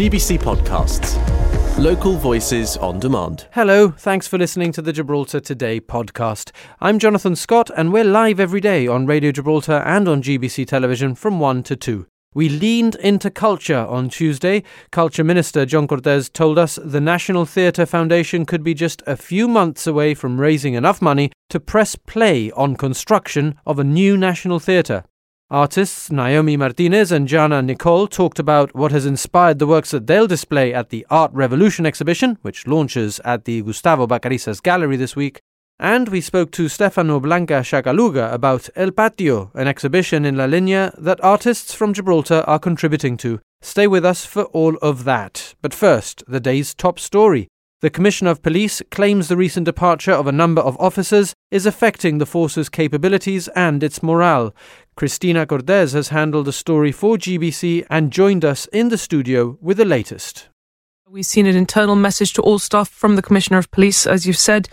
GBC Podcasts. Local voices on demand. Hello, thanks for listening to the Gibraltar Today podcast. I'm Jonathan Scott, and we're live every day on Radio Gibraltar and on GBC television from 1 to 2. We leaned into culture on Tuesday. Culture Minister John Cortes told us the National Theatre Foundation could be just a few months away from raising enough money to press play on construction of a new National Theatre. Artists Naomi Martinez and Jana Nicole talked about what has inspired the works that they'll display at the Art Revolution exhibition, which launches at the Gustavo Bacarisas Gallery this week. And we spoke to Stefano Blanca Sciacaluga about El Patio, an exhibition in La Linea that artists from Gibraltar are contributing to. Stay with us for all of that. But first, the day's top story. The Commissioner of Police claims the recent departure of a number of officers is affecting the force's capabilities and its morale. Christina Cortes has handled the story for GBC and joined us in the studio with the latest. We've seen an internal message to all staff from the Commissioner of Police, as you've said.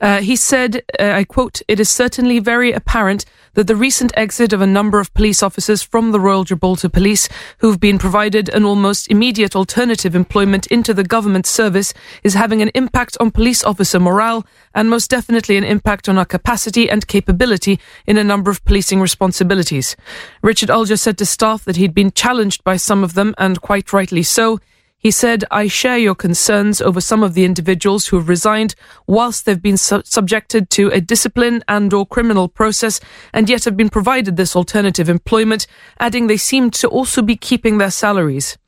Uh, he said, uh, I quote, It is certainly very apparent that the recent exit of a number of police officers from the Royal Gibraltar Police, who've been provided an almost immediate alternative employment into the government service, is having an impact on police officer morale and most definitely an impact on our capacity and capability in a number of policing responsibilities. Richard Alger said to staff that he'd been challenged by some of them, and quite rightly so. He said, I share your concerns over some of the individuals who have resigned whilst they've been su- subjected to a discipline and or criminal process and yet have been provided this alternative employment, adding they seem to also be keeping their salaries.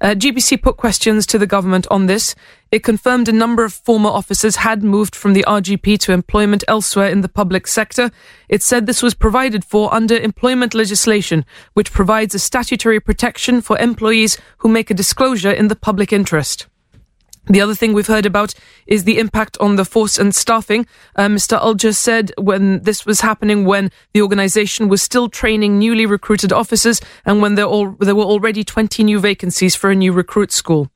Uh, GBC put questions to the government on this. It confirmed a number of former officers had moved from the RGP to employment elsewhere in the public sector. It said this was provided for under employment legislation, which provides a statutory protection for employees who make a disclosure in the public interest. The other thing we've heard about is the impact on the force and staffing. Uh, Mr. Alger said when this was happening, when the organisation was still training newly recruited officers and when there, all, there were already 20 new vacancies for a new recruit school.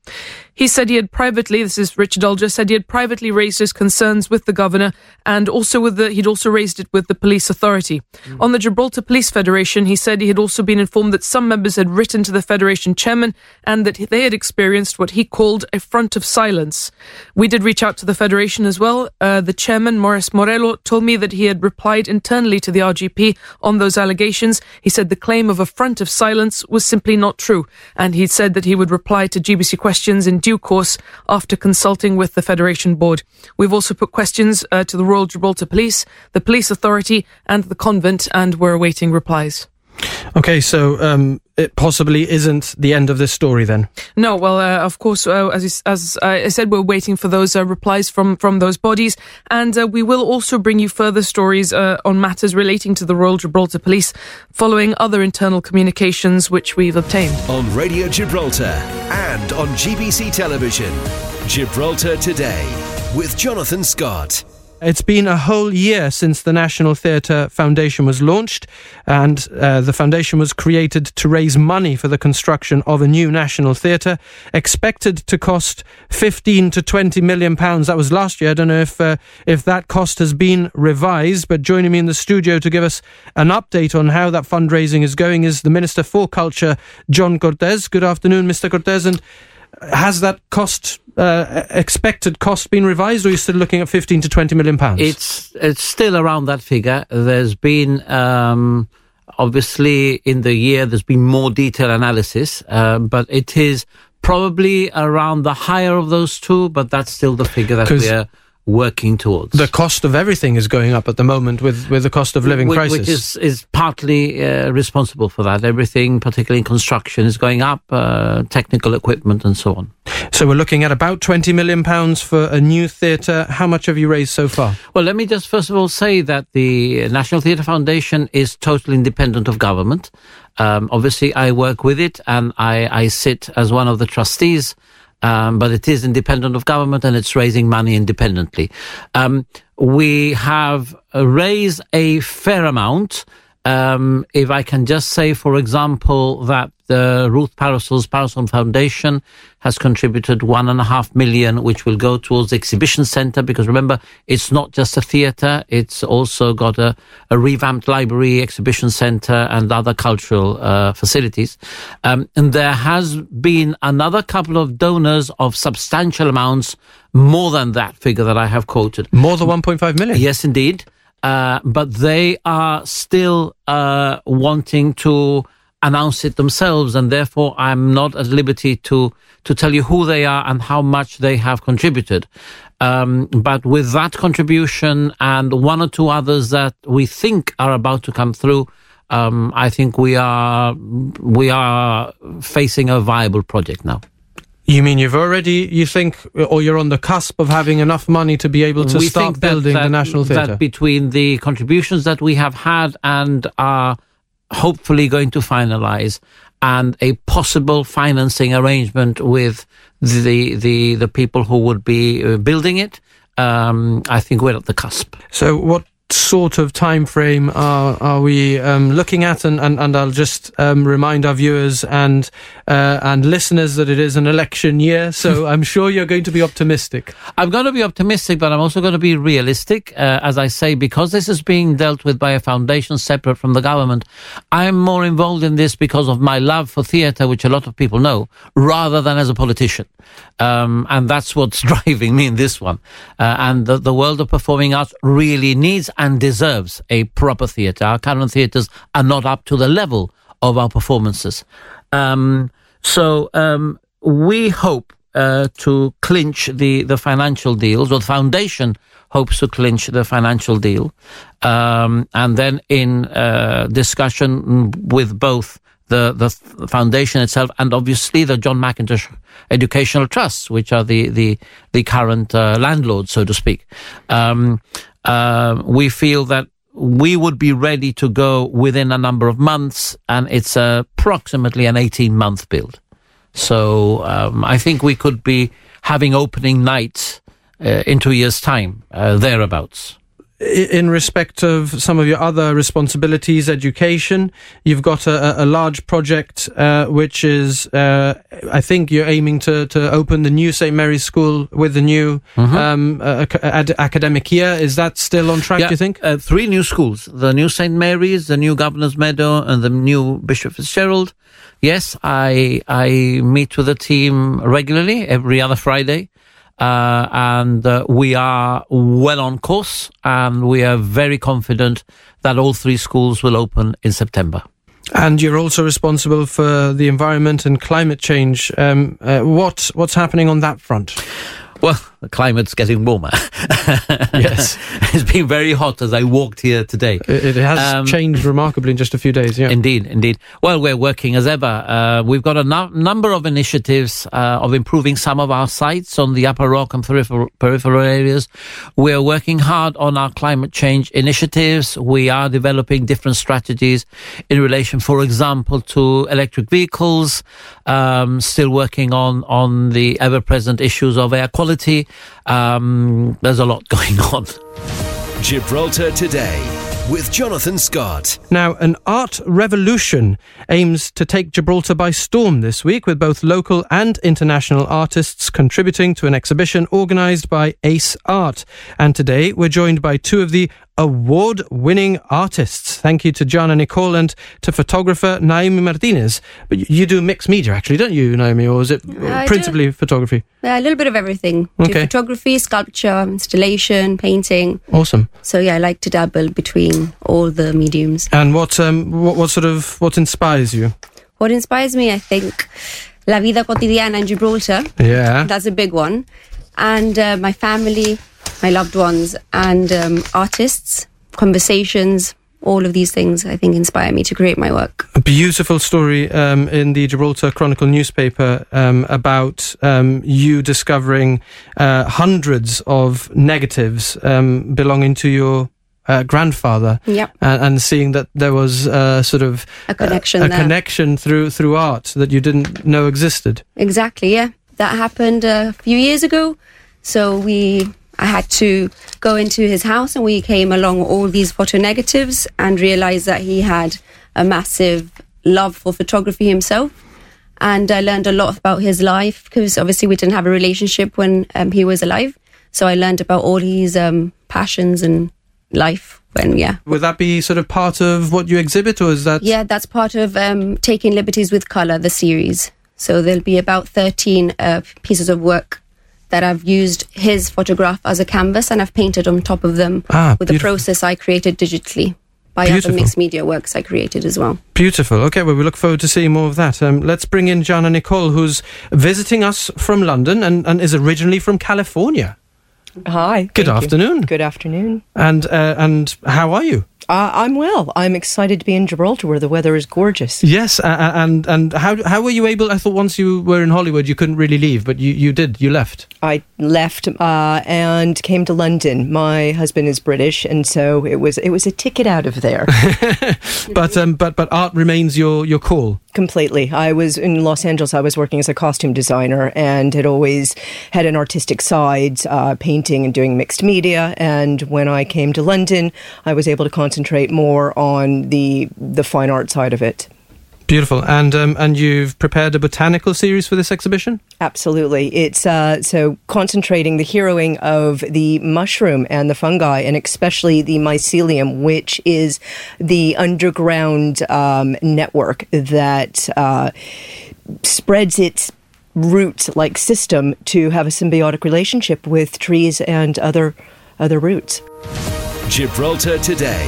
He said he had privately, this is Richard Alger, said he had privately raised his concerns with the governor and also with the, he'd also raised it with the police authority. Mm. On the Gibraltar Police Federation, he said he had also been informed that some members had written to the Federation chairman and that they had experienced what he called a front of silence. We did reach out to the Federation as well. Uh, the chairman, Morris Morello, told me that he had replied internally to the RGP on those allegations. He said the claim of a front of silence was simply not true. And he said that he would reply to GBC questions in due course after consulting with the Federation Board. We've also put questions uh, to the Royal Gibraltar Police, the Police Authority, and the convent, and we're awaiting replies. Okay, so um, it possibly isn't the end of this story then. No, well, uh, of course, uh, as as I said, we're waiting for those uh, replies from from those bodies, and uh, we will also bring you further stories uh, on matters relating to the Royal Gibraltar Police, following other internal communications which we've obtained on Radio Gibraltar and on GBC Television. Gibraltar Today with Jonathan Scott. It's been a whole year since the National Theatre Foundation was launched, and uh, the foundation was created to raise money for the construction of a new national theatre, expected to cost 15 to 20 million pounds. That was last year. I don't know if uh, if that cost has been revised, but joining me in the studio to give us an update on how that fundraising is going is the Minister for Culture, John Cortes. Good afternoon, Mr. Cortes, and has that cost uh, expected cost been revised, or are you still looking at 15 to 20 million pounds? It's it's still around that figure. There's been um, obviously in the year there's been more detailed analysis, uh, but it is probably around the higher of those two. But that's still the figure that we're working towards. The cost of everything is going up at the moment with, with the cost of living which, crisis. Which is, is partly uh, responsible for that. Everything, particularly in construction, is going up, uh, technical equipment and so on. So we're looking at about £20 million for a new theatre. How much have you raised so far? Well, let me just first of all say that the National Theatre Foundation is totally independent of government. Um, obviously, I work with it and I, I sit as one of the trustees um, but it is independent of government and it's raising money independently. Um, we have raised a fair amount. Um, if I can just say, for example, that the Ruth Parasol's Parasol Foundation has contributed one and a half million, which will go towards the exhibition center. Because remember, it's not just a theater; it's also got a, a revamped library, exhibition center, and other cultural uh, facilities. Um, and there has been another couple of donors of substantial amounts, more than that figure that I have quoted. More than 1.5 million. Yes, indeed. Uh, but they are still uh, wanting to announce it themselves, and therefore I'm not at liberty to to tell you who they are and how much they have contributed. Um, but with that contribution and one or two others that we think are about to come through, um, I think we are we are facing a viable project now. You mean you've already, you think, or you're on the cusp of having enough money to be able to we start think that- building that, the National Theatre? That between the contributions that we have had and are hopefully going to finalize, and a possible financing arrangement with the the the people who would be uh, building it, um, I think we're at the cusp. So, what sort of time frame are are we um, looking at? And, and, and I'll just um, remind our viewers and uh, and listeners that it is an election year, so I'm sure you're going to be optimistic. I'm going to be optimistic, but I'm also going to be realistic. Uh, as I say, because this is being dealt with by a foundation separate from the government, I'm more involved in this because of my love for theatre, which a lot of people know, rather than as a politician. Um, and that's what's driving me in this one. Uh, and the, the world of performing arts really needs and deserves a proper theatre. Our current theatres are not up to the level of our performances. Um, so um, we hope uh, to clinch the, the financial deals, or the foundation hopes to clinch the financial deal. Um, and then in uh, discussion with both the, the foundation itself and obviously the John Mackintosh Educational Trusts, which are the, the, the current uh, landlords, so to speak. Um, uh, we feel that we would be ready to go within a number of months, and it's approximately an 18 month build. So um, I think we could be having opening night uh, in two years' time, uh, thereabouts. In respect of some of your other responsibilities, education, you've got a, a- large project uh, which is, uh, I think you're aiming to, to open the new St. Mary's School with the new um, uh, ad- academic year. Is that still on track, do you think? Uh, three new schools the new St. Mary's, the new Governor's Meadow, and the new Bishop Fitzgerald. Yes, I, I meet with the team regularly every other Friday. Uh, and uh, we are well on course, and we are very confident that all three schools will open in September. And you're also responsible for the environment and climate change. Um, uh, what what's happening on that front? Well, the climate's getting warmer. Yes. it's been very hot as I walked here today. It, it has Um, changed remarkably in just a few days. Yeah. Indeed, indeed. Well, we're working as ever. Uh, we've got a nu- number of initiatives uh, of improving some of our sites on the Upper Rock and peripheral, peripheral areas. We're working hard on our climate change initiatives. We are developing different strategies in relation, for example, to electric vehicles. Um, still working on on the ever-present issues of air quality. Um, there's a lot going on. Gibraltar Today with Jonathan Scott. Now, an art revolution aims to take Gibraltar by storm this week, with both local and international artists contributing to an exhibition organised by Ace Art. And today we're joined by two of the award winning artists. Thank you to Jana Nicole and to photographer Naomi Martinez. But you- do mixed media, actually, don't you, Naomi? Or is it I principally photography? Yeah, a little bit of everything. Do photography, sculpture, installation, painting. Awesome. So yeah, I like to dabble between all the mediums. And what, um, what, what sort of, what inspires you? What inspires me, I think, La vida cotidiana in Gibraltar. Yeah. That's a big one. And uh, my family, my loved ones, and um, artists, conversations, all of these things I think inspire me to create my work. a beautiful story um, in the Gibraltar Chronicle newspaper um, about um, you discovering uh, hundreds of negatives um, belonging to your uh, grandfather. Yep. And, and seeing that there was uh, sort of A connection a there. connection through through art that you didn't know existed. Exactly, yeah. That happened a few years ago. So we I had to go into his house and we came along all these photo negatives and realized that he had a massive love for photography himself. And I learned a lot about his life because obviously we didn't have a relationship when um, he was alive. So I learned about all his um, passions and life when, yeah. Would that be sort of part of what you exhibit, or is that? Yeah, that's part of um, Taking Liberties with Colour, the series. So there'll be about 13 uh, pieces of work that I've used his photograph as a canvas and I've painted on top of them Ah, with the process I created digitally by Beautiful. other mixed media works I created as well. Beautiful. Okay, well, we look forward to seeing more of that. Um, let's bring in Jana Nicole, who's visiting us from London and, and is originally from California. Hi. Good thank you. afternoon. Good afternoon. And uh, and how are you? Uh, I'm well. I'm excited to be in Gibraltar where the weather is gorgeous. Yes, uh, uh, and and how how were you able? I thought once you were in Hollywood, you couldn't really leave, but you, you did. You left. I left uh, and came to London. My husband is British, and so it was it was a ticket out of there But um, but but art remains your your call. completely. I was in Los Angeles. I was working as a costume designer and had always had an artistic side, uh, painting and doing mixed media. And when I came to London, I was able to concentrate more on the the fine art side of it. Beautiful. And um, and you've prepared a botanical series for this exhibition. Absolutely. It's uh, so concentrating the heroing of the mushroom and the fungi, and especially the mycelium, which is the underground um, network that uh, spreads its roots like system to have a symbiotic relationship with trees and other other roots. Gibraltar Today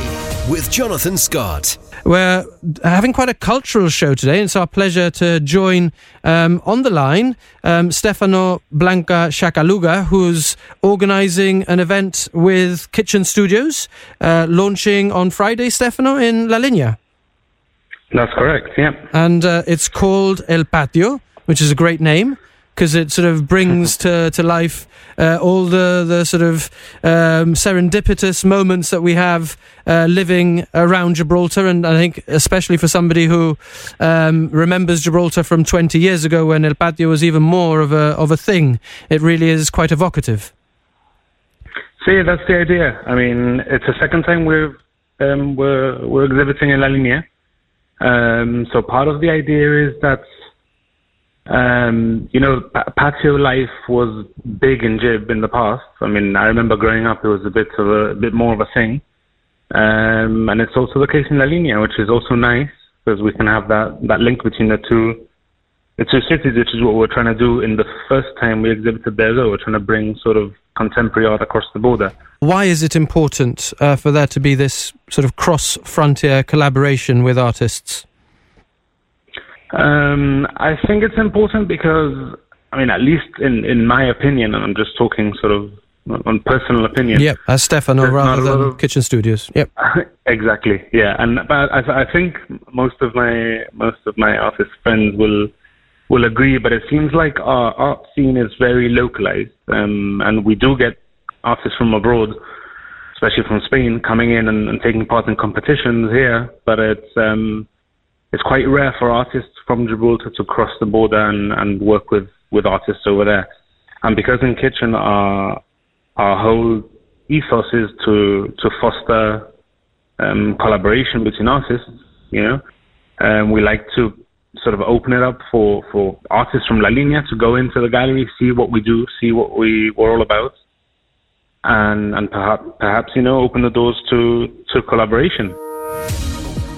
with Jonathan Scott. We're having quite a cultural show today, and it's our pleasure to join um, on the line um, Stefano Blanca Sciacaluga, who's organising an event with Kitchen Studios, uh, launching on Friday, Stefano, in La Linea. That's correct. Yeah. And uh, it's called El Patio, which is a great name because it sort of brings to, to life uh, all the, the sort of um, serendipitous moments that we have uh, living around Gibraltar. And I think, especially for somebody who um, remembers Gibraltar from 20 years ago when El Patio was even more of a, of a thing, it really is quite evocative. See, that's the idea. I mean, it's the second time we're um, we're we're exhibiting in La Linea. Um, so part of the idea is that um, you know patio life was big in Gib in the past. I mean, I remember growing up, it was a bit of a, a bit more of a thing. Um, and it's also the case in La Linea, which is also nice because we can have that that link between the two the two cities, which is what we're trying to do in the first time we exhibited there. Though we're trying to bring sort of contemporary art across the border. Why is it important uh, for there to be this sort of cross frontier collaboration with artists? Um, I think it's important because, I mean, at least in, in my opinion, and I'm just talking sort of on personal opinion. Yep, as Stefano rather than of- Kitchen Studios. Yep. exactly. Yeah, and but I, I think most of my most of my artist friends will will agree. But it seems like our art scene is very localized, um, and we do get artists from abroad, especially from Spain, coming in and, and taking part in competitions here. But it's um, it's quite rare for artists from Gibraltar to cross the border and, and work with, with artists over there. And because in Kitchen our our whole ethos is to to foster um, collaboration between artists, you know, um, we like to sort of open it up for, for artists from La Linea to go into the gallery, see what we do, see what we we're all about, and and perhaps perhaps you know open the doors to to collaboration.